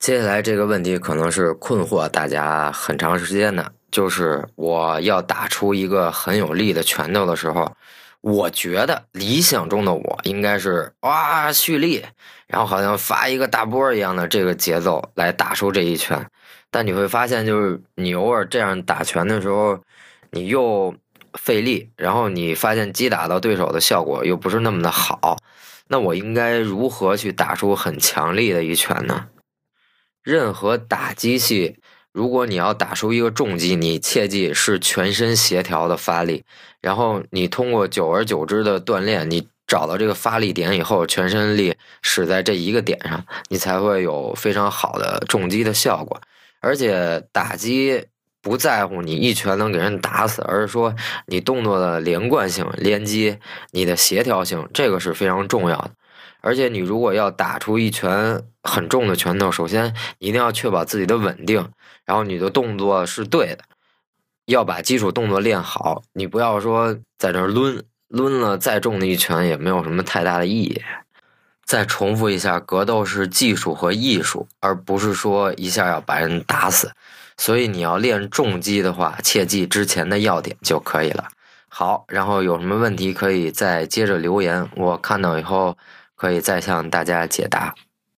接下来这个问题可能是困惑大家很长时间的，就是我要打出一个很有力的拳头的时候，我觉得理想中的我应该是哇蓄力，然后好像发一个大波一样的这个节奏来打出这一拳。但你会发现，就是你偶尔这样打拳的时候，你又费力，然后你发现击打到对手的效果又不是那么的好。那我应该如何去打出很强力的一拳呢？任何打击器，如果你要打出一个重击，你切记是全身协调的发力。然后你通过久而久之的锻炼，你找到这个发力点以后，全身力使在这一个点上，你才会有非常好的重击的效果。而且打击不在乎你一拳能给人打死，而是说你动作的连贯性、连击、你的协调性，这个是非常重要的。而且你如果要打出一拳很重的拳头，首先一定要确保自己的稳定，然后你的动作是对的，要把基础动作练好。你不要说在这抡抡了再重的一拳也没有什么太大的意义。再重复一下，格斗是技术和艺术，而不是说一下要把人打死。所以你要练重击的话，切记之前的要点就可以了。好，然后有什么问题可以再接着留言，我看到以后。可以再向大家解答。